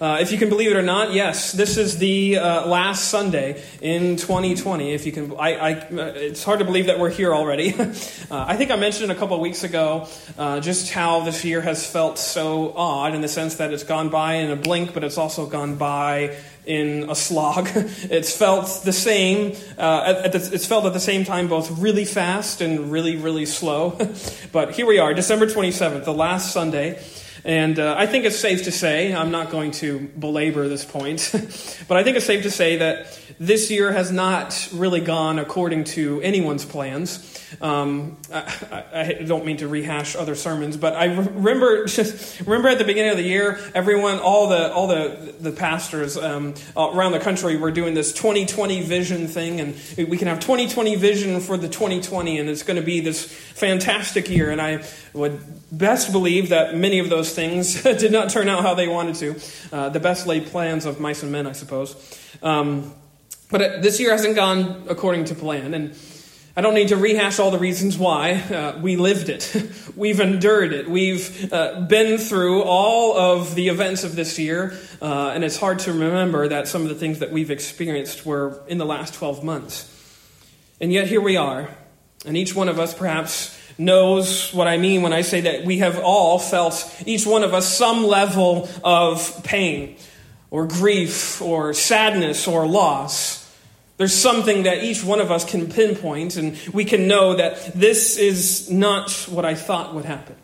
Uh, if you can believe it or not, yes, this is the uh, last Sunday in 2020. If you can, I, I, uh, it's hard to believe that we're here already. Uh, I think I mentioned a couple of weeks ago uh, just how this year has felt so odd in the sense that it's gone by in a blink, but it's also gone by in a slog. It's felt the same. Uh, at, the, it's felt at the same time both really fast and really, really slow. but here we are, December 27th, the last Sunday. And uh, I think it's safe to say, I'm not going to belabor this point, but I think it's safe to say that this year has not really gone according to anyone's plans. Um, I, I, don't mean to rehash other sermons, but I remember just remember at the beginning of the year, everyone, all the all the the pastors um, around the country were doing this 2020 vision thing, and we can have 2020 vision for the 2020, and it's going to be this fantastic year. And I would best believe that many of those things did not turn out how they wanted to. Uh, the best laid plans of mice and men, I suppose. Um, but this year hasn't gone according to plan, and I don't need to rehash all the reasons why. Uh, we lived it. We've endured it. We've uh, been through all of the events of this year, uh, and it's hard to remember that some of the things that we've experienced were in the last 12 months. And yet here we are, and each one of us perhaps knows what I mean when I say that we have all felt, each one of us, some level of pain, or grief, or sadness, or loss. There's something that each one of us can pinpoint, and we can know that this is not what I thought would happen.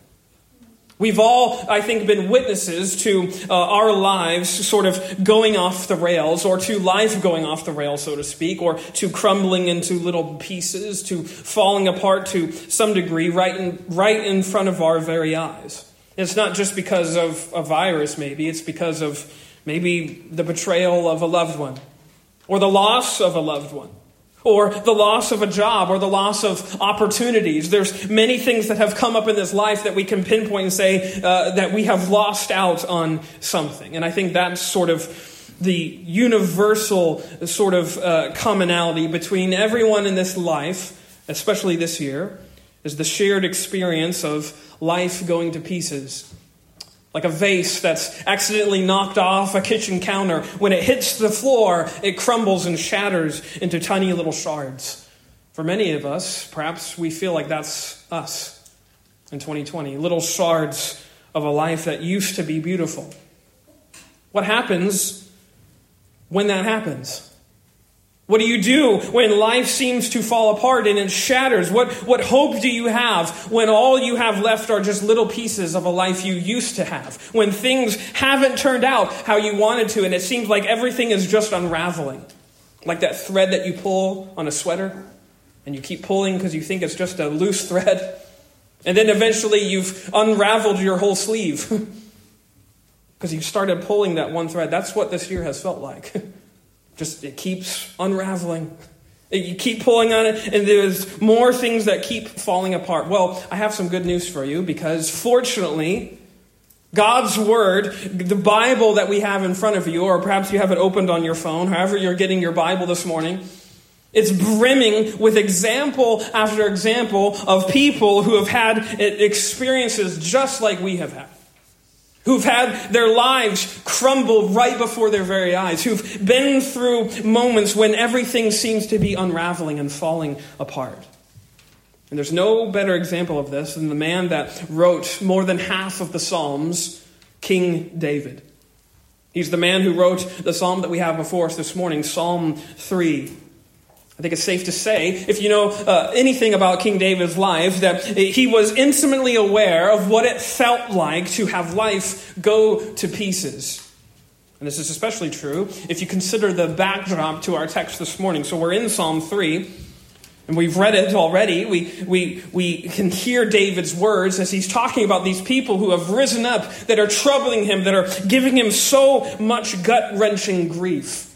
We've all, I think, been witnesses to uh, our lives sort of going off the rails, or to life going off the rails, so to speak, or to crumbling into little pieces, to falling apart to some degree right in, right in front of our very eyes. It's not just because of a virus, maybe, it's because of maybe the betrayal of a loved one or the loss of a loved one, or the loss of a job, or the loss of opportunities. There's many things that have come up in this life that we can pinpoint and say uh, that we have lost out on something. And I think that's sort of the universal sort of uh, commonality between everyone in this life, especially this year, is the shared experience of life going to pieces like a vase that's accidentally knocked off a kitchen counter. When it hits the floor, it crumbles and shatters into tiny little shards. For many of us, perhaps we feel like that's us in 2020 little shards of a life that used to be beautiful. What happens when that happens? What do you do when life seems to fall apart and it shatters? What, what hope do you have when all you have left are just little pieces of a life you used to have? When things haven't turned out how you wanted to and it seems like everything is just unraveling? Like that thread that you pull on a sweater and you keep pulling because you think it's just a loose thread. And then eventually you've unraveled your whole sleeve because you started pulling that one thread. That's what this year has felt like. just it keeps unraveling. You keep pulling on it, and there's more things that keep falling apart. Well, I have some good news for you because fortunately, God's Word, the Bible that we have in front of you, or perhaps you have it opened on your phone, however you're getting your Bible this morning, it's brimming with example after example of people who have had experiences just like we have had who've had their lives crumble right before their very eyes, who've been through moments when everything seems to be unraveling and falling apart. And there's no better example of this than the man that wrote more than half of the Psalms, King David. He's the man who wrote the psalm that we have before us this morning, Psalm 3. I think it's safe to say, if you know uh, anything about King David's life, that he was intimately aware of what it felt like to have life go to pieces. And this is especially true if you consider the backdrop to our text this morning. So we're in Psalm 3, and we've read it already. We, we, we can hear David's words as he's talking about these people who have risen up, that are troubling him, that are giving him so much gut wrenching grief.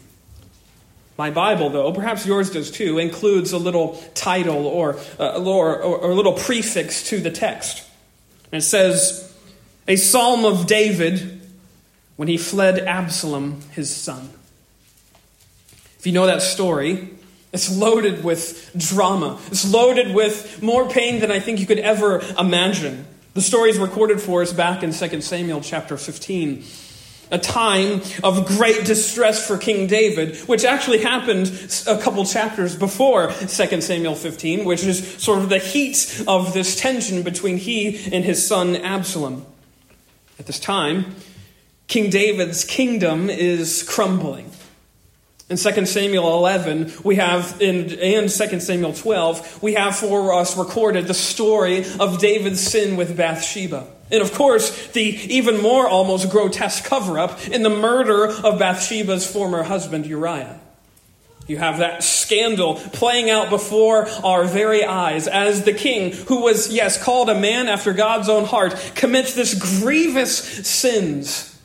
My Bible, though, perhaps yours does too, includes a little title or, uh, or, or a little prefix to the text. And it says, A psalm of David when he fled Absalom, his son. If you know that story, it's loaded with drama. It's loaded with more pain than I think you could ever imagine. The story is recorded for us back in 2 Samuel chapter 15. A time of great distress for King David, which actually happened a couple chapters before 2 Samuel 15, which is sort of the heat of this tension between he and his son Absalom. At this time, King David's kingdom is crumbling. In 2 Samuel 11, we have, in, and 2 Samuel 12, we have for us recorded the story of David's sin with Bathsheba. And of course, the even more almost grotesque cover up in the murder of Bathsheba's former husband, Uriah. You have that scandal playing out before our very eyes as the king, who was, yes, called a man after God's own heart, commits this grievous sins,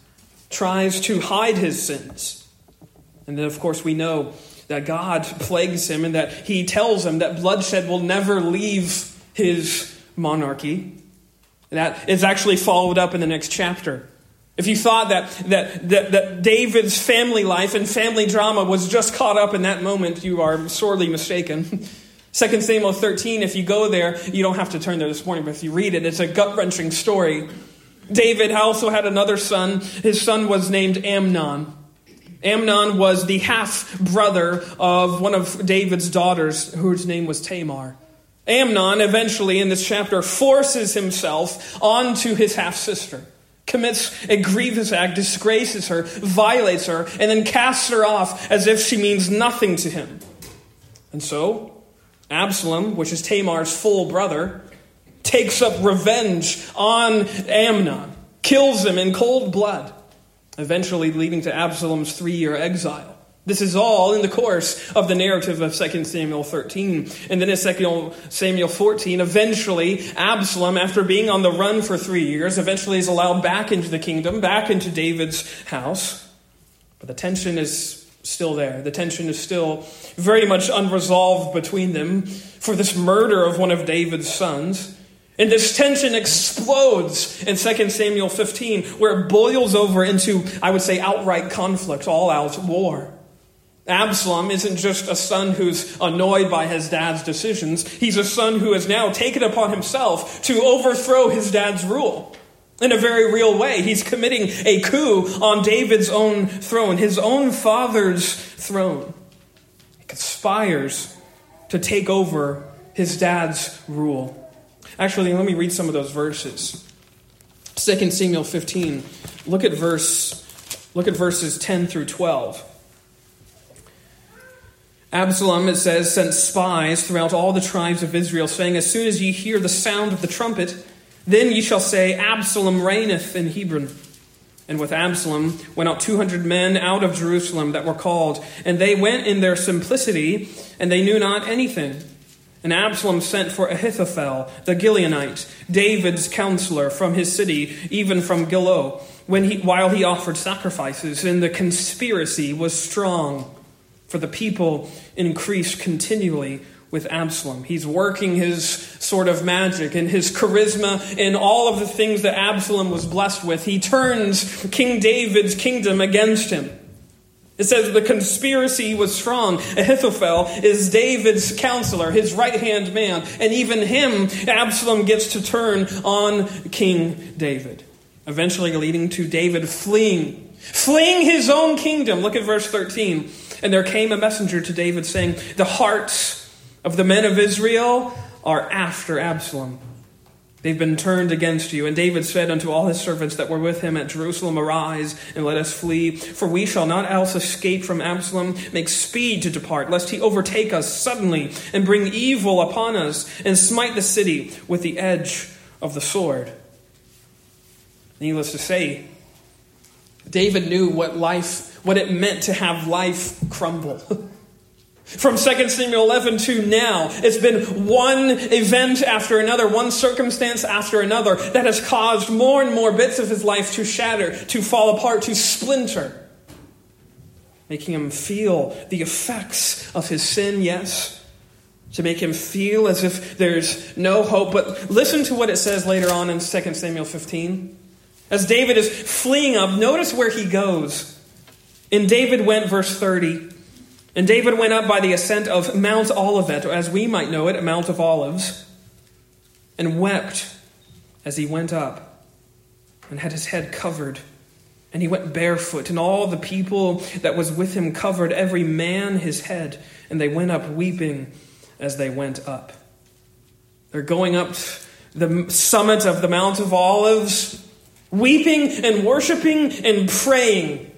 tries to hide his sins and then, of course, we know that God plagues him and that he tells him that bloodshed will never leave his monarchy. That is actually followed up in the next chapter. If you thought that, that, that, that, David's family life and family drama was just caught up in that moment, you are sorely mistaken. 2 Samuel 13, if you go there, you don't have to turn there this morning, but if you read it, it's a gut wrenching story. David also had another son. His son was named Amnon. Amnon was the half brother of one of David's daughters, whose name was Tamar. Amnon, eventually in this chapter, forces himself onto his half sister, commits a grievous act, disgraces her, violates her, and then casts her off as if she means nothing to him. And so, Absalom, which is Tamar's full brother, takes up revenge on Amnon, kills him in cold blood eventually leading to Absalom's three year exile. This is all in the course of the narrative of 2 Samuel 13. And then in 2 Samuel 14, eventually, Absalom, after being on the run for three years, eventually is allowed back into the kingdom, back into David's house. But the tension is still there. The tension is still very much unresolved between them for this murder of one of David's sons. And this tension explodes in 2 Samuel 15, where it boils over into, I would say, outright conflict, all out war. Absalom isn't just a son who's annoyed by his dad's decisions. He's a son who has now taken upon himself to overthrow his dad's rule. In a very real way, he's committing a coup on David's own throne, his own father's throne. He conspires to take over his dad's rule. Actually, let me read some of those verses. 2 Samuel 15. Look at verse look at verses 10 through 12. Absalom, it says, sent spies throughout all the tribes of Israel, saying, As soon as ye hear the sound of the trumpet, then ye shall say, Absalom reigneth in Hebron. And with Absalom went out two hundred men out of Jerusalem that were called, and they went in their simplicity, and they knew not anything. And Absalom sent for Ahithophel, the Gilonite, David's counselor from his city, even from Gilo, when he, while he offered sacrifices. And the conspiracy was strong, for the people increase continually with Absalom. He's working his sort of magic and his charisma and all of the things that Absalom was blessed with. He turns King David's kingdom against him. It says the conspiracy was strong. Ahithophel is David's counselor, his right hand man, and even him, Absalom gets to turn on King David, eventually leading to David fleeing, fleeing his own kingdom. Look at verse 13. And there came a messenger to David saying, The hearts of the men of Israel are after Absalom. They've been turned against you. And David said unto all his servants that were with him at Jerusalem, Arise and let us flee, for we shall not else escape from Absalom. Make speed to depart, lest he overtake us suddenly and bring evil upon us and smite the city with the edge of the sword. Needless to say, David knew what life, what it meant to have life crumble. From 2 Samuel 11 to now, it's been one event after another, one circumstance after another that has caused more and more bits of his life to shatter, to fall apart, to splinter, making him feel the effects of his sin, yes, to make him feel as if there's no hope. But listen to what it says later on in 2 Samuel 15. As David is fleeing up, notice where he goes. In David went, verse 30. And David went up by the ascent of Mount Olivet, or as we might know it, Mount of Olives, and wept as he went up, and had his head covered And he went barefoot, and all the people that was with him covered every man his head, and they went up weeping as they went up. They're going up the summit of the Mount of Olives, weeping and worshiping and praying,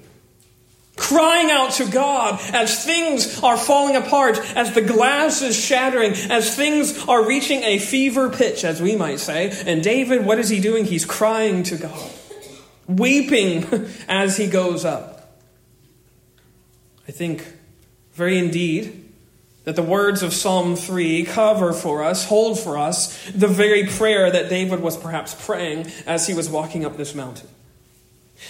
crying out to God as things are falling apart, as the glass is shattering, as things are reaching a fever pitch, as we might say. And David, what is he doing? He's crying to God weeping as he goes up. I think very indeed that the words of Psalm 3 cover for us, hold for us, the very prayer that David was perhaps praying as he was walking up this mountain.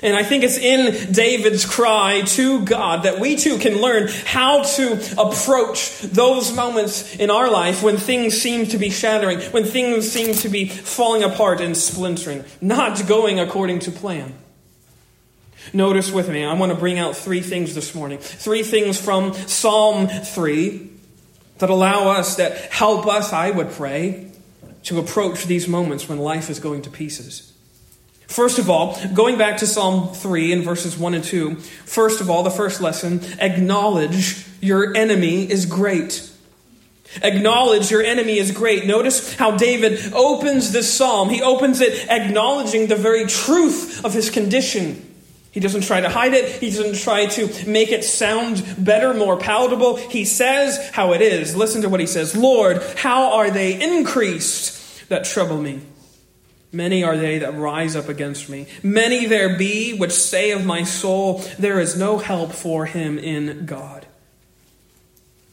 And I think it's in David's cry to God that we too can learn how to approach those moments in our life when things seem to be shattering, when things seem to be falling apart and splintering, not going according to plan. Notice with me, I want to bring out three things this morning. Three things from Psalm 3 that allow us, that help us, I would pray, to approach these moments when life is going to pieces. First of all, going back to Psalm 3 in verses 1 and 2, first of all, the first lesson acknowledge your enemy is great. Acknowledge your enemy is great. Notice how David opens this psalm. He opens it acknowledging the very truth of his condition. He doesn't try to hide it. He doesn't try to make it sound better, more palatable. He says how it is. Listen to what he says Lord, how are they increased that trouble me? Many are they that rise up against me. Many there be which say of my soul, There is no help for him in God.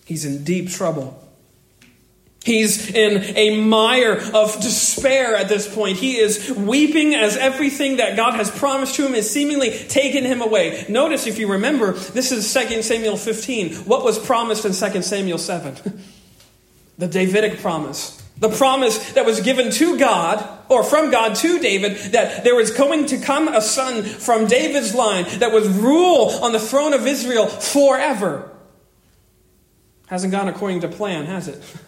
He's in deep trouble. He's in a mire of despair at this point. He is weeping as everything that God has promised to him is seemingly taken him away. Notice, if you remember, this is 2 Samuel 15. What was promised in 2 Samuel 7? the Davidic promise. The promise that was given to God, or from God to David, that there was going to come a son from David's line that would rule on the throne of Israel forever. Hasn't gone according to plan, has it?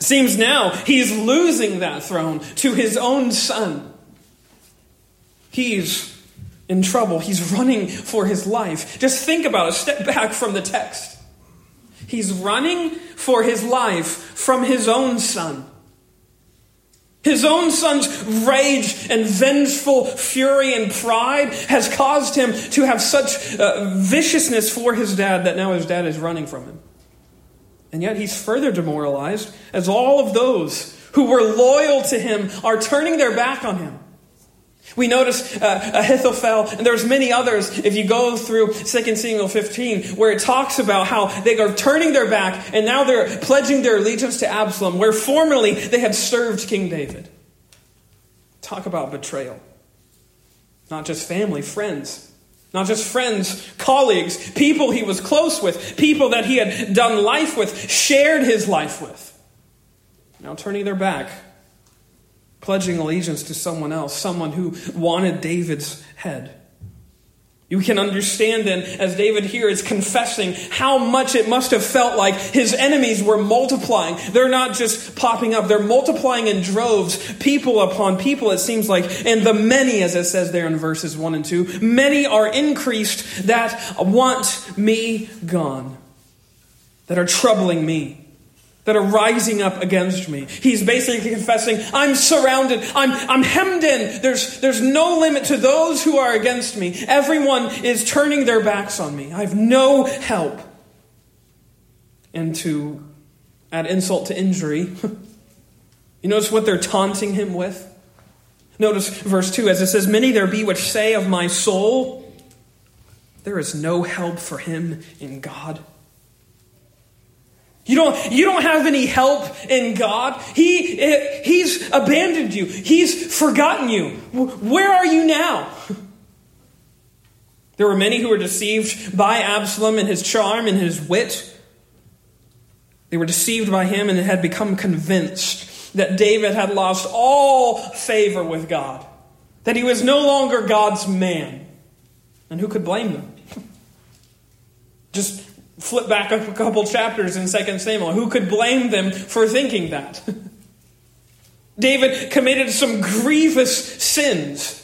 Seems now he's losing that throne to his own son. He's in trouble. He's running for his life. Just think about it. Step back from the text. He's running for his life from his own son. His own son's rage and vengeful fury and pride has caused him to have such uh, viciousness for his dad that now his dad is running from him. And yet he's further demoralized as all of those who were loyal to him are turning their back on him. We notice uh, Ahithophel, and there's many others if you go through 2 Samuel 15, where it talks about how they are turning their back and now they're pledging their allegiance to Absalom, where formerly they had served King David. Talk about betrayal. Not just family, friends. Not just friends, colleagues, people he was close with, people that he had done life with, shared his life with. Now turning their back pledging allegiance to someone else, someone who wanted David's head. You can understand then, as David here is confessing, how much it must have felt like his enemies were multiplying. They're not just popping up, they're multiplying in droves, people upon people, it seems like. And the many, as it says there in verses 1 and 2, many are increased that want me gone, that are troubling me that are rising up against me. He's basically confessing, I'm surrounded, I'm, I'm hemmed in. There's, there's no limit to those who are against me. Everyone is turning their backs on me. I have no help. And to add insult to injury, you notice what they're taunting him with? Notice verse 2 as it says, Many there be which say of my soul, there is no help for him in God. You don't, you don't have any help in God. He, eh, he's abandoned you. He's forgotten you. Where are you now? There were many who were deceived by Absalom and his charm and his wit. They were deceived by him and had become convinced that David had lost all favor with God, that he was no longer God's man. And who could blame them? Just flip back a couple chapters in 2 Samuel. Who could blame them for thinking that? David committed some grievous sins.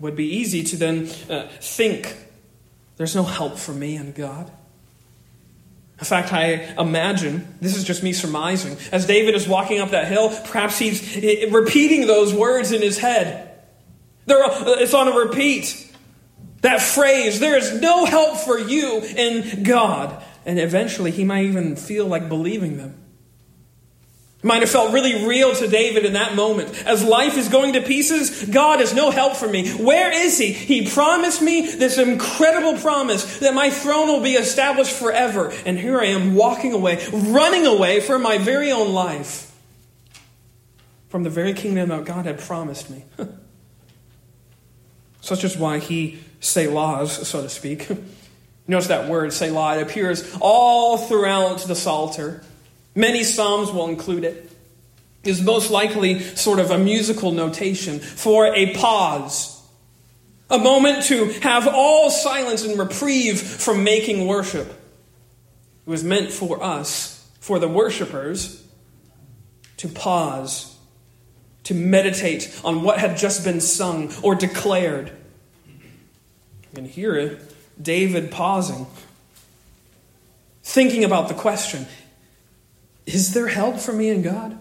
would be easy to then uh, think there's no help for me in God. In fact, I imagine, this is just me surmising, as David is walking up that hill, perhaps he's repeating those words in his head. They're, it's on a repeat. That phrase, there is no help for you in God. And eventually he might even feel like believing them. Might have felt really real to David in that moment. As life is going to pieces, God is no help for me. Where is He? He promised me this incredible promise that my throne will be established forever. And here I am walking away, running away from my very own life, from the very kingdom that God had promised me. Such is why He Selahs, so to speak. Notice that word, Selah. It appears all throughout the Psalter. Many Psalms will include it. It is most likely sort of a musical notation for a pause, a moment to have all silence and reprieve from making worship. It was meant for us, for the worshipers, to pause, to meditate on what had just been sung or declared. You can hear it, David pausing, thinking about the question is there help for me in God?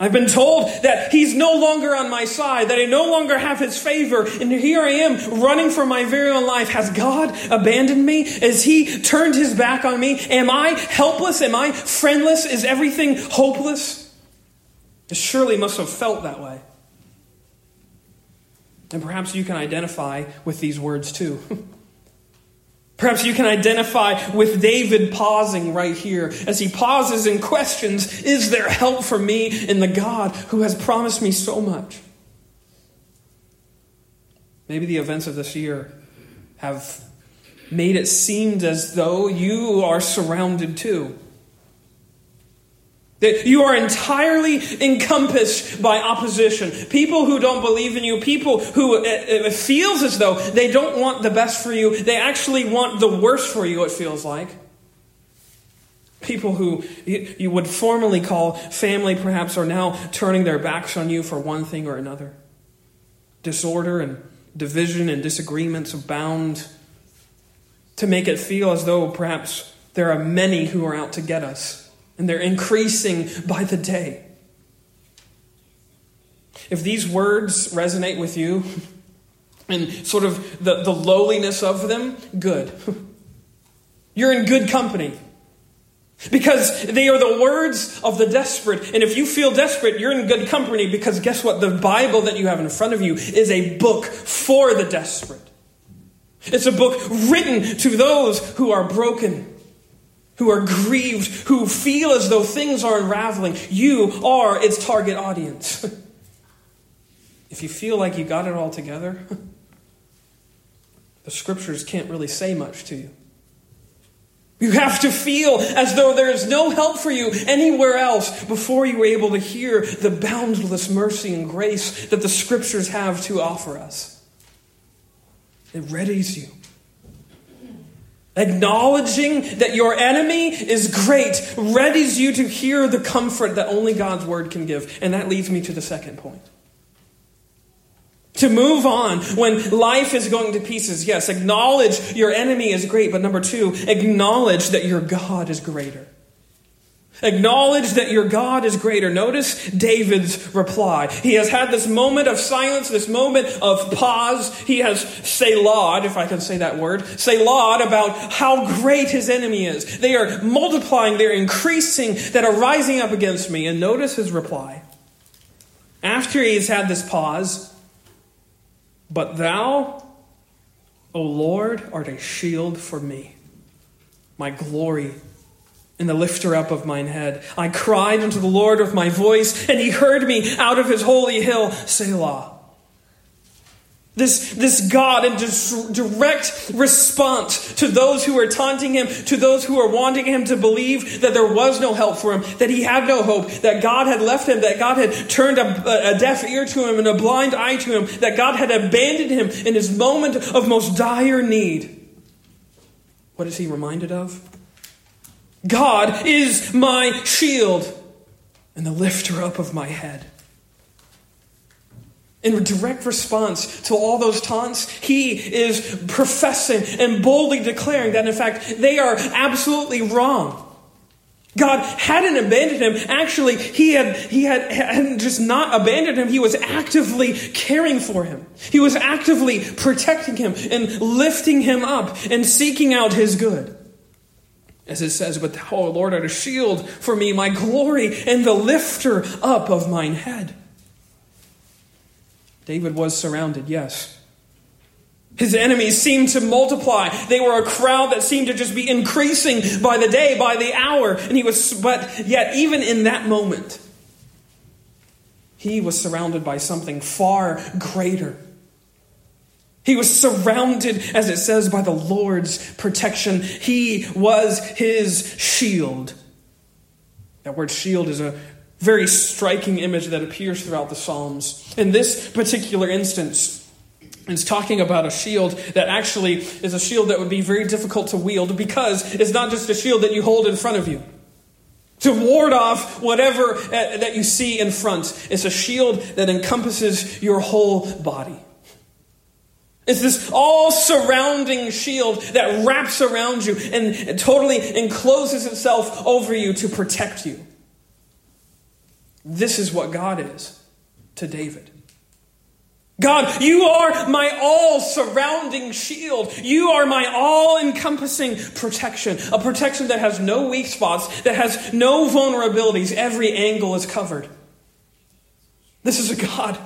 I've been told that He's no longer on my side, that I no longer have His favor, and here I am running for my very own life. Has God abandoned me? Has He turned His back on me? Am I helpless? Am I friendless? Is everything hopeless? It surely must have felt that way. And perhaps you can identify with these words too. Perhaps you can identify with David pausing right here as he pauses and questions Is there help for me in the God who has promised me so much? Maybe the events of this year have made it seem as though you are surrounded too. That you are entirely encompassed by opposition. People who don't believe in you, people who uh, uh, it, feels as though they don't want the best for you, they actually want the worst for you, it feels like. People who you would formerly call family perhaps are now turning their backs on you for one thing or another. Disorder and division and disagreements abound to make it feel as though perhaps there are many who are out to get us and they're increasing by the day. If these words resonate with you and sort of the, the lowliness of them, good. You're in good company. Because they are the words of the desperate. And if you feel desperate, you're in good company because guess what? The Bible that you have in front of you is a book for the desperate. It's a book written to those who are broken who are grieved, who feel as though things are unraveling. You are its target audience. if you feel like you got it all together, the scriptures can't really say much to you. You have to feel as though there is no help for you anywhere else before you are able to hear the boundless mercy and grace that the scriptures have to offer us. It readies you. Acknowledging that your enemy is great readies you to hear the comfort that only God's word can give. And that leads me to the second point. To move on when life is going to pieces, yes, acknowledge your enemy is great, but number two, acknowledge that your God is greater. Acknowledge that your God is greater. Notice David's reply. He has had this moment of silence, this moment of pause. He has Selah, if I can say that word, Selah about how great his enemy is. They are multiplying, they're increasing, that are rising up against me. And notice his reply. After he has had this pause, but thou, O Lord, art a shield for me, my glory and the lifter up of mine head. I cried unto the Lord with my voice, and he heard me out of his holy hill, Selah. This, this God in direct response to those who were taunting him, to those who were wanting him to believe that there was no help for him, that he had no hope, that God had left him, that God had turned a, a deaf ear to him and a blind eye to him, that God had abandoned him in his moment of most dire need. What is he reminded of? God is my shield and the lifter up of my head. In direct response to all those taunts, he is professing and boldly declaring that, in fact, they are absolutely wrong. God hadn't abandoned him. Actually, he had he had hadn't just not abandoned him. He was actively caring for him. He was actively protecting him and lifting him up and seeking out his good. As it says, but thou, O Lord, art a shield for me, my glory, and the lifter up of mine head. David was surrounded, yes. His enemies seemed to multiply. They were a crowd that seemed to just be increasing by the day, by the hour. And he was, but yet, even in that moment, he was surrounded by something far greater. He was surrounded, as it says, by the Lord's protection. He was his shield. That word shield is a very striking image that appears throughout the Psalms. In this particular instance, it's talking about a shield that actually is a shield that would be very difficult to wield because it's not just a shield that you hold in front of you to ward off whatever uh, that you see in front. It's a shield that encompasses your whole body. It's this all surrounding shield that wraps around you and totally encloses itself over you to protect you. This is what God is to David. God, you are my all surrounding shield. You are my all encompassing protection. A protection that has no weak spots, that has no vulnerabilities. Every angle is covered. This is a God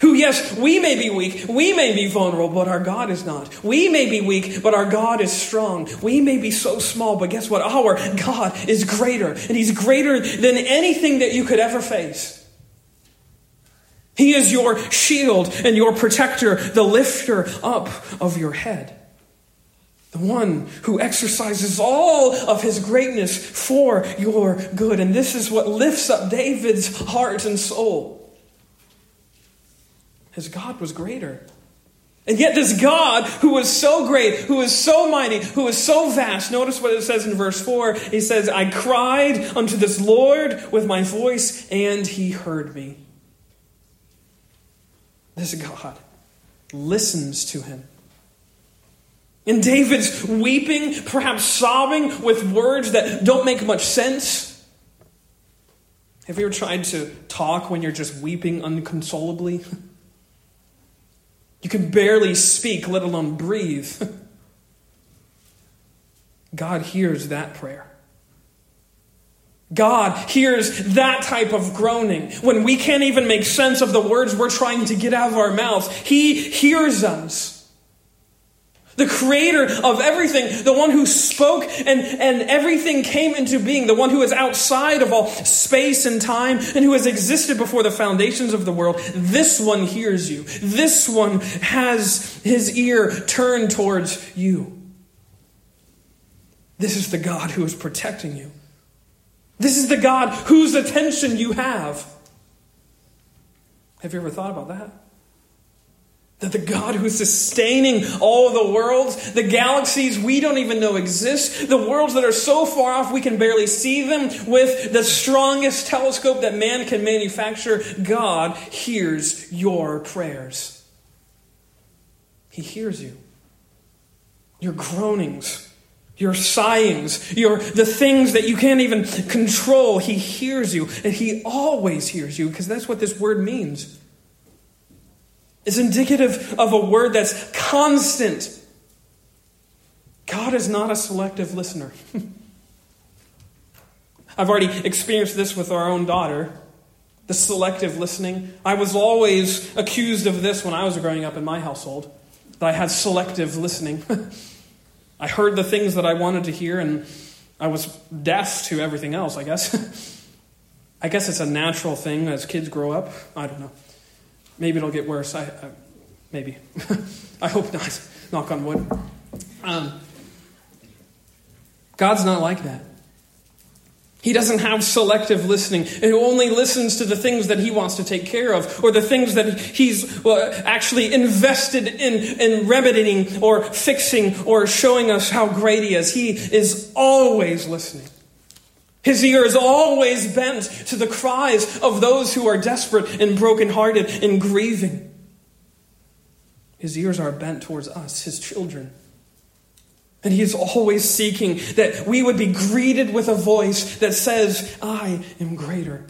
who, yes, we may be weak, we may be vulnerable, but our God is not. We may be weak, but our God is strong. We may be so small, but guess what? Our God is greater, and He's greater than anything that you could ever face. He is your shield and your protector, the lifter up of your head. The one who exercises all of his greatness for your good. And this is what lifts up David's heart and soul. His God was greater. And yet, this God who was so great, who is so mighty, who is so vast, notice what it says in verse 4. He says, I cried unto this Lord with my voice, and he heard me. This God listens to him. And David's weeping, perhaps sobbing with words that don't make much sense. Have you ever tried to talk when you're just weeping unconsolably? You can barely speak, let alone breathe. God hears that prayer. God hears that type of groaning when we can't even make sense of the words we're trying to get out of our mouths. He hears us. The creator of everything, the one who spoke and, and everything came into being, the one who is outside of all space and time and who has existed before the foundations of the world, this one hears you. This one has his ear turned towards you. This is the God who is protecting you. This is the God whose attention you have. Have you ever thought about that? That the God who's sustaining all the worlds, the galaxies we don't even know exist, the worlds that are so far off we can barely see them with the strongest telescope that man can manufacture, God hears your prayers. He hears you. Your groanings your sighings, your the things that you can't even control. He hears you, and he always hears you because that's what this word means. It's indicative of a word that's constant. God is not a selective listener. I've already experienced this with our own daughter, the selective listening. I was always accused of this when I was growing up in my household, that I had selective listening. I heard the things that I wanted to hear, and I was deaf to everything else, I guess. I guess it's a natural thing as kids grow up. I don't know. Maybe it'll get worse. I, maybe. I hope not. Knock on wood. Um, God's not like that. He doesn't have selective listening. He only listens to the things that he wants to take care of or the things that he's actually invested in, in remedying or fixing or showing us how great he is. He is always listening. His ear is always bent to the cries of those who are desperate and brokenhearted and grieving. His ears are bent towards us, his children. And he is always seeking that we would be greeted with a voice that says, I am greater.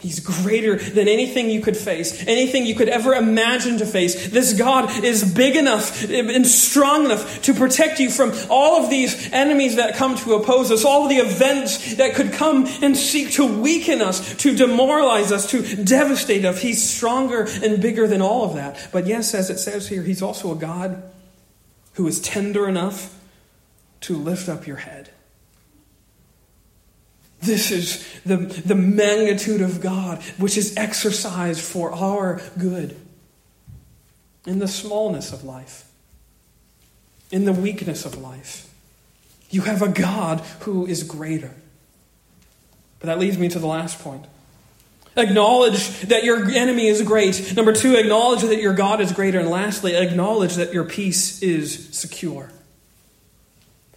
He's greater than anything you could face, anything you could ever imagine to face. This God is big enough and strong enough to protect you from all of these enemies that come to oppose us, all of the events that could come and seek to weaken us, to demoralize us, to devastate us. He's stronger and bigger than all of that. But yes, as it says here, He's also a God who is tender enough to lift up your head. This is the, the magnitude of God, which is exercised for our good in the smallness of life, in the weakness of life. You have a God who is greater. But that leads me to the last point. Acknowledge that your enemy is great. Number two, acknowledge that your God is greater. And lastly, acknowledge that your peace is secure.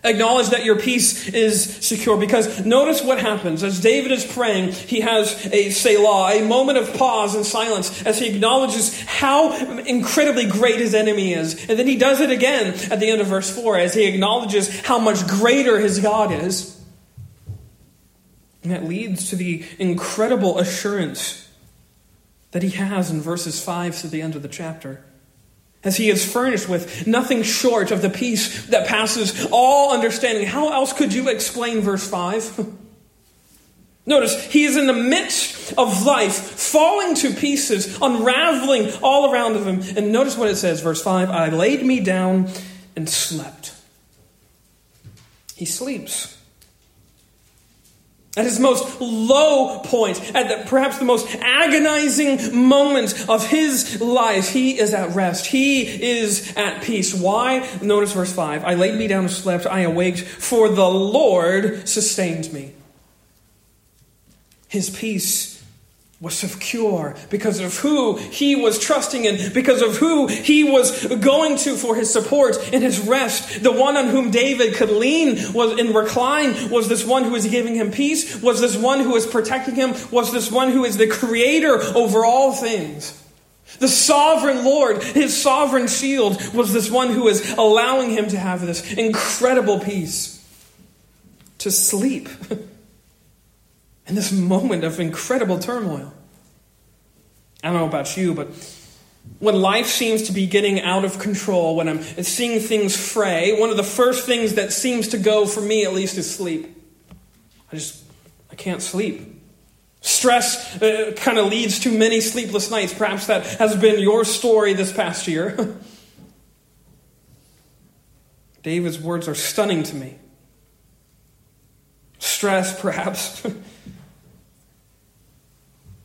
Acknowledge that your peace is secure because notice what happens. As David is praying, he has a Selah, a moment of pause and silence as he acknowledges how incredibly great his enemy is. And then he does it again at the end of verse 4 as he acknowledges how much greater his God is. And that leads to the incredible assurance that he has in verses 5 to the end of the chapter as he is furnished with nothing short of the peace that passes all understanding. How else could you explain verse 5? Notice, he is in the midst of life, falling to pieces, unraveling all around of him. And notice what it says, verse 5 I laid me down and slept. He sleeps. At his most low point, at the, perhaps the most agonizing moment of his life, he is at rest. He is at peace. Why? Notice verse 5. I laid me down and slept. I awaked, for the Lord sustained me. His peace was secure because of who he was trusting in, because of who he was going to for his support and his rest. The one on whom David could lean was and recline was this one who was giving him peace, was this one who was protecting him, was this one who is the creator over all things. The sovereign Lord, his sovereign shield, was this one who is allowing him to have this incredible peace. To sleep. in this moment of incredible turmoil. I don't know about you, but when life seems to be getting out of control, when I'm seeing things fray, one of the first things that seems to go, for me at least, is sleep. I just, I can't sleep. Stress uh, kind of leads to many sleepless nights. Perhaps that has been your story this past year. David's words are stunning to me. Stress, perhaps.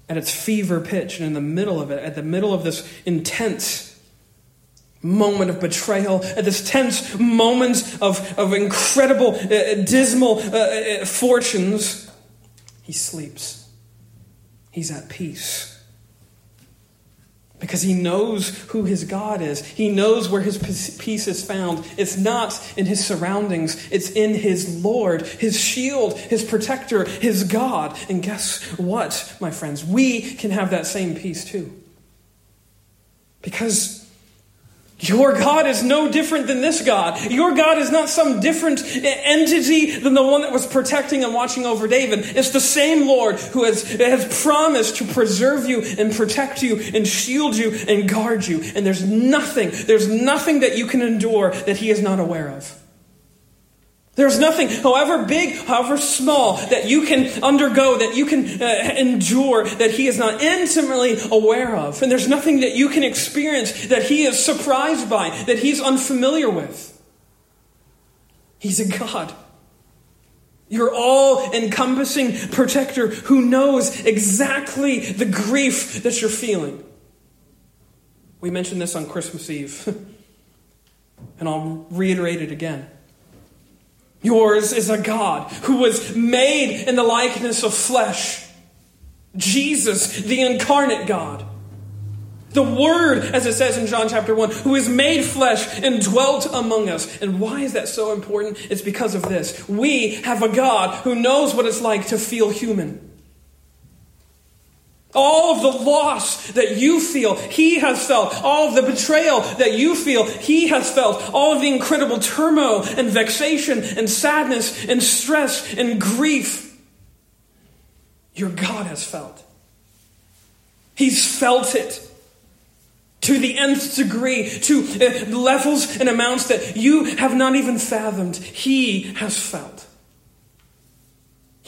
at its fever pitch, and in the middle of it, at the middle of this intense moment of betrayal, at this tense moment of, of incredible, uh, dismal uh, uh fortunes, he sleeps. He's at peace because he knows who his God is. He knows where his peace is found. It's not in his surroundings, it's in his Lord, his shield, his protector, his God. And guess what, my friends? We can have that same peace too. Because your God is no different than this God. Your God is not some different entity than the one that was protecting and watching over David. It's the same Lord who has, has promised to preserve you and protect you and shield you and guard you. And there's nothing, there's nothing that you can endure that he is not aware of. There's nothing, however big, however small, that you can undergo, that you can uh, endure, that He is not intimately aware of. And there's nothing that you can experience that He is surprised by, that He's unfamiliar with. He's a God. Your all encompassing protector who knows exactly the grief that you're feeling. We mentioned this on Christmas Eve, and I'll reiterate it again. Yours is a God who was made in the likeness of flesh. Jesus, the incarnate God. The Word, as it says in John chapter 1, who is made flesh and dwelt among us. And why is that so important? It's because of this. We have a God who knows what it's like to feel human. All of the loss that you feel, He has felt. All of the betrayal that you feel, He has felt. All of the incredible turmoil and vexation and sadness and stress and grief, your God has felt. He's felt it to the nth degree, to uh, levels and amounts that you have not even fathomed. He has felt.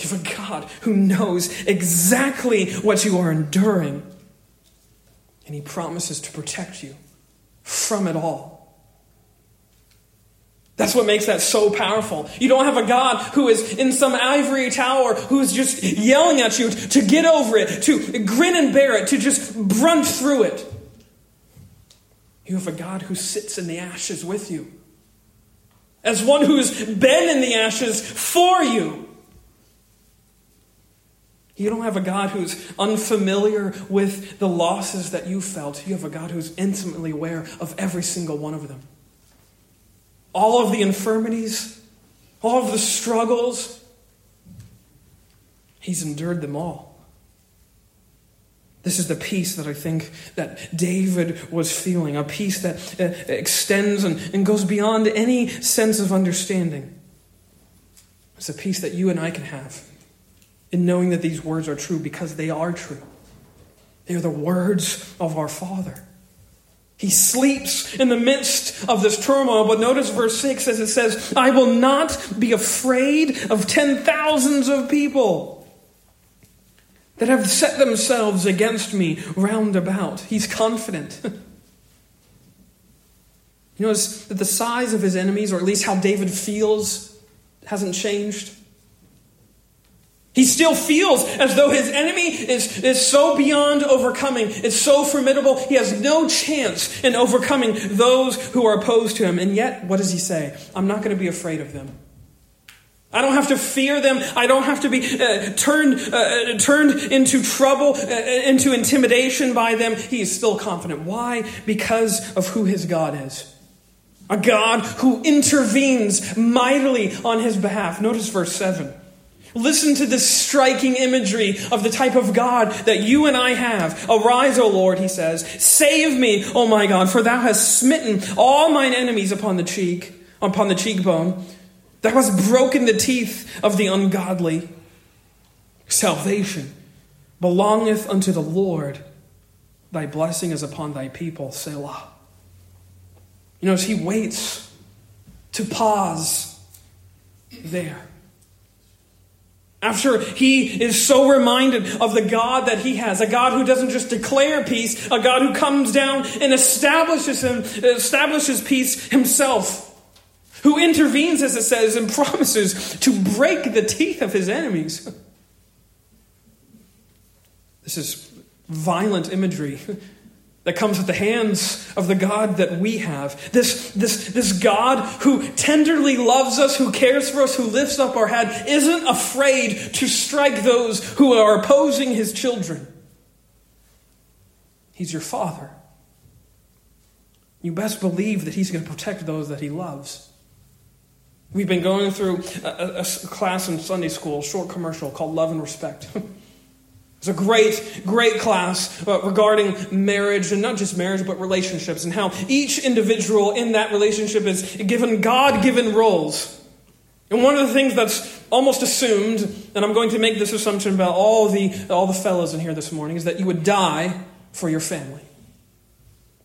You have a God who knows exactly what you are enduring, and He promises to protect you from it all. That's what makes that so powerful. You don't have a God who is in some ivory tower who is just yelling at you to get over it, to grin and bear it, to just brunt through it. You have a God who sits in the ashes with you, as one who's been in the ashes for you. You don't have a God who's unfamiliar with the losses that you felt. You have a God who's intimately aware of every single one of them. All of the infirmities, all of the struggles, He's endured them all. This is the peace that I think that David was feeling, a peace that uh, extends and, and goes beyond any sense of understanding. It's a peace that you and I can have in knowing that these words are true because they are true. They are the words of our Father. He sleeps in the midst of this turmoil, but notice verse 6 as it says, I will not be afraid of ten thousands of people that have set themselves against me round about. He's confident. you notice that the size of his enemies, or at least how David feels, hasn't changed. He still feels as though his enemy is, is so beyond overcoming, is so formidable, he has no chance in overcoming those who are opposed to him. And yet, what does he say? I'm not going to be afraid of them. I don't have to fear them. I don't have to be uh, turned, uh, turned into trouble, uh, into intimidation by them. He is still confident. Why? Because of who his God is. A God who intervenes mightily on his behalf. Notice verse 7. Listen to this striking imagery of the type of God that you and I have. Arise, O Lord, he says. Save me, O my God, for thou hast smitten all mine enemies upon the cheek, upon the cheekbone. Thou hast broken the teeth of the ungodly. Salvation belongeth unto the Lord. Thy blessing is upon thy people, Selah. You know, as he waits to pause there. After he is so reminded of the God that he has, a God who doesn't just declare peace, a God who comes down and establishes him, establishes peace himself who intervenes, as it says, and promises to break the teeth of his enemies. This is violent imagery that comes at the hands of the God that we have. This, this, this God who tenderly loves us, who cares for us, who lifts up our head, isn't afraid to strike those who are opposing his children. He's your father. You best believe that he's going to protect those that he loves. We've been going through a, a, class in Sunday school, a short commercial called Love and Respect. it's a great, great class uh, regarding marriage, and not just marriage, but relationships, and how each individual in that relationship is given God given roles. And one of the things that's almost assumed, and I'm going to make this assumption about all the, all the fellows in here this morning, is that you would die for your family.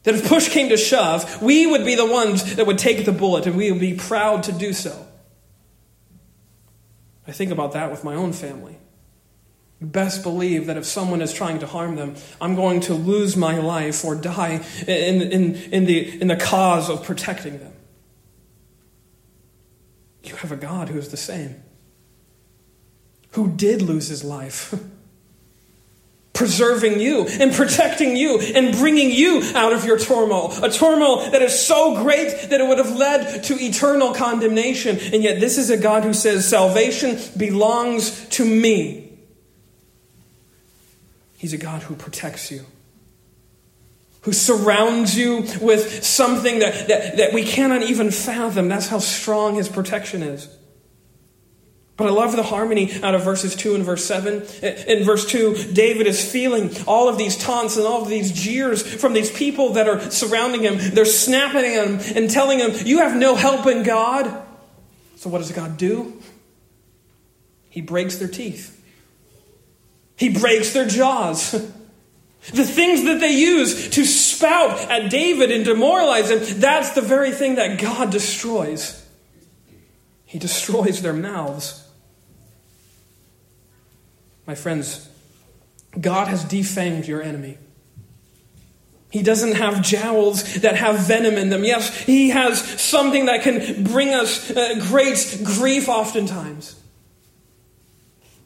That if push came to shove, we would be the ones that would take the bullet and we would be proud to do so. I think about that with my own family. Best believe that if someone is trying to harm them, I'm going to lose my life or die in, in, in, the, in the cause of protecting them. You have a God who is the same, who did lose his life. preserving you and protecting you and bringing you out of your turmoil. A turmoil that is so great that it would have led to eternal condemnation. And yet, this is a God who says, Salvation belongs to me. He's a God who protects you. who surrounds you with something that, that, that we cannot even fathom. That's how strong his protection is. But I love the harmony out of verses 2 and verse 7. In verse 2, David is feeling all of these taunts and all of these jeers from these people that are surrounding him. They're snapping at him and telling him, You have no help in God. So what does God do? He breaks their teeth, He breaks their jaws. The things that they use to spout at David and demoralize him, that's the very thing that God destroys. He destroys their mouths. My friends, God has defanged your enemy. He doesn't have jowls that have venom in them. Yes, He has something that can bring us uh, great grief oftentimes.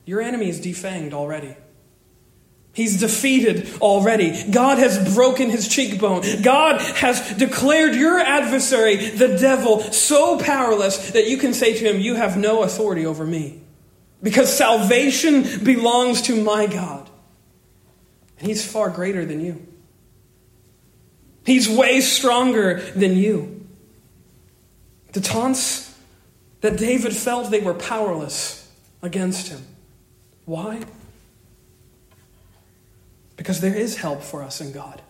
Your enemy is defanged already. He's defeated already. God has broken his cheekbone. God has declared your adversary, the devil, so powerless that you can say to him, You have no authority over me because salvation belongs to my God. And He's far greater than you, He's way stronger than you. The taunts that David felt they were powerless against him. Why? Because there is help for us in God.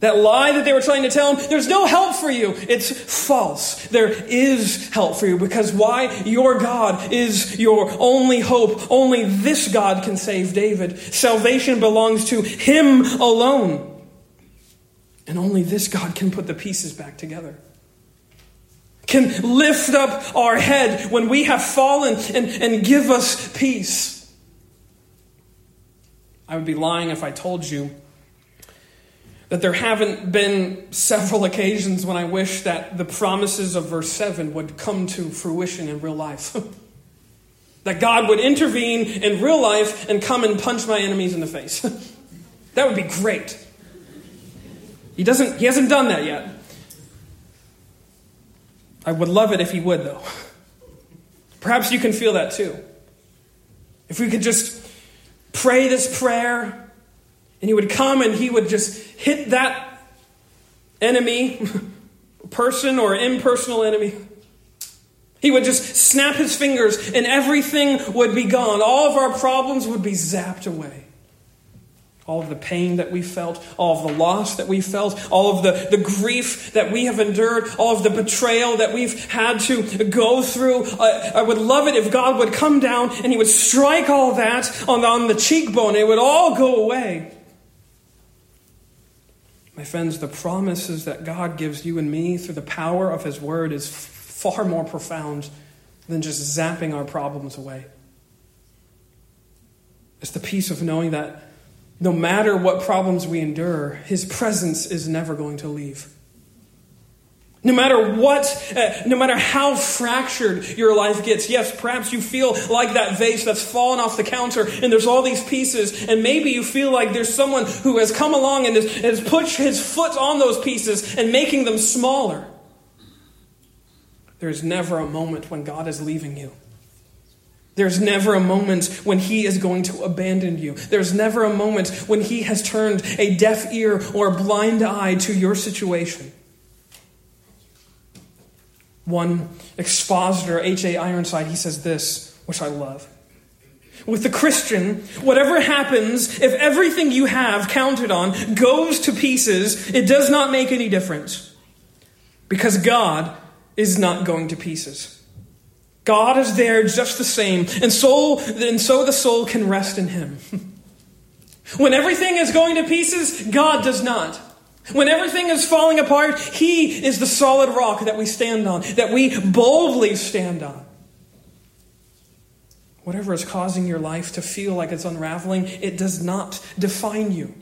That lie that they were trying to tell him, there's no help for you. It's false. There is help for you because why? Your God is your only hope. Only this God can save David. Salvation belongs to him alone. And only this God can put the pieces back together. Can lift up our head when we have fallen and, and give us peace. I would be lying if I told you that there haven't been several occasions when I wish that the promises of verse 7 would come to fruition in real life. that God would intervene in real life and come and punch my enemies in the face. that would be great. He doesn't he hasn't done that yet. I would love it if he would though. Perhaps you can feel that too. If we could just pray this prayer and he would come and he would just hit that enemy, person or impersonal enemy. He would just snap his fingers and everything would be gone. All of our problems would be zapped away. All of the pain that we felt, all of the loss that we felt, all of the, the grief that we have endured, all of the betrayal that we've had to go through. I, I would love it if God would come down and He would strike all that on, on the cheekbone. It would all go away. My friends, the promises that God gives you and me through the power of His Word is far more profound than just zapping our problems away. It's the peace of knowing that no matter what problems we endure, His presence is never going to leave. No matter what, uh, no matter how fractured your life gets, yes, perhaps you feel like that vase that's fallen off the counter and there's all these pieces, and maybe you feel like there's someone who has come along and has, has put his foot on those pieces and making them smaller. There's never a moment when God is leaving you. There's never a moment when He is going to abandon you. There's never a moment when He has turned a deaf ear or a blind eye to your situation. One expositor, H.A. Ironside, he says this, which I love. With the Christian, whatever happens, if everything you have counted on goes to pieces, it does not make any difference. Because God is not going to pieces. God is there just the same, and so, and so the soul can rest in Him. when everything is going to pieces, God does not. When everything is falling apart, He is the solid rock that we stand on, that we boldly stand on. Whatever is causing your life to feel like it's unraveling, it does not define you.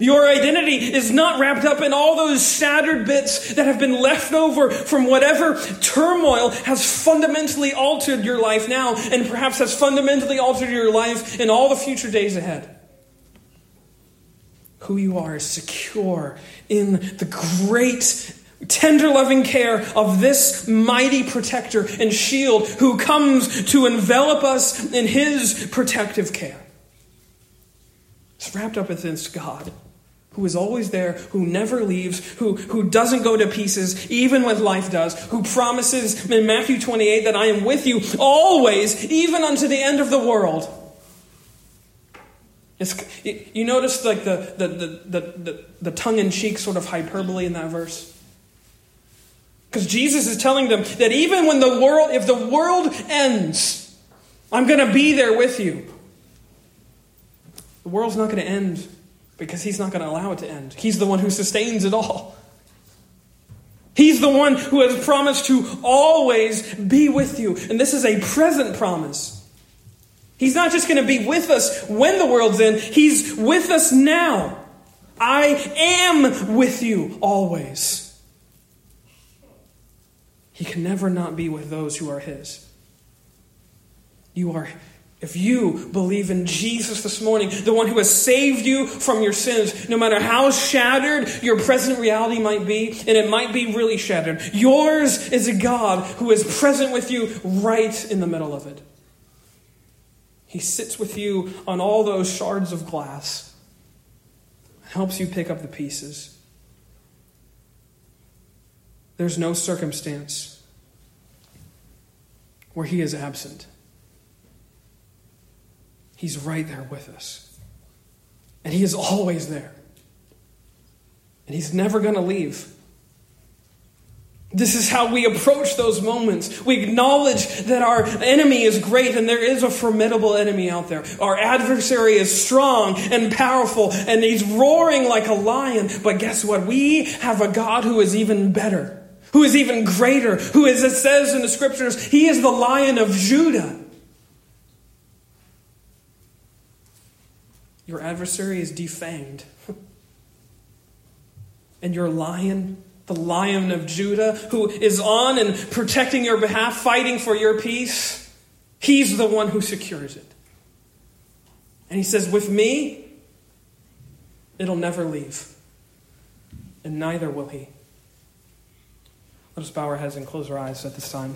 Your identity is not wrapped up in all those shattered bits that have been left over from whatever turmoil has fundamentally altered your life now and perhaps has fundamentally altered your life in all the future days ahead. Who you are is secure in the great, tender loving care of this mighty protector and shield who comes to envelop us in his protective care. It's wrapped up within God, who is always there, who never leaves, who, who doesn't go to pieces, even when life does, who promises in Matthew 28 that I am with you always, even unto the end of the world. It's, you notice like the, the, the, the, the tongue-in-cheek sort of hyperbole in that verse? Because Jesus is telling them that even when the world, if the world ends, I'm going to be there with you. The world's not going to end because he's not going to allow it to end. He's the one who sustains it all. He's the one who has promised to always be with you. And this is a present promise. He's not just going to be with us when the world's in, He's with us now. I am with you always. He can never not be with those who are His. You are, if you believe in Jesus this morning, the one who has saved you from your sins, no matter how shattered your present reality might be, and it might be really shattered, yours is a God who is present with you right in the middle of it. He sits with you on all those shards of glass, helps you pick up the pieces. There's no circumstance where He is absent. He's right there with us. And He is always there. And He's never going to leave. This is how we approach those moments. We acknowledge that our enemy is great and there is a formidable enemy out there. Our adversary is strong and powerful and he's roaring like a lion. But guess what? We have a God who is even better who is even greater, who, as it says in the scriptures, he is the lion of Judah. Your adversary is defanged. and your lion, the lion of Judah, who is on and protecting your behalf, fighting for your peace, he's the one who secures it. And he says, With me, it'll never leave. And neither will he. Let us bow our heads and close our eyes at this time.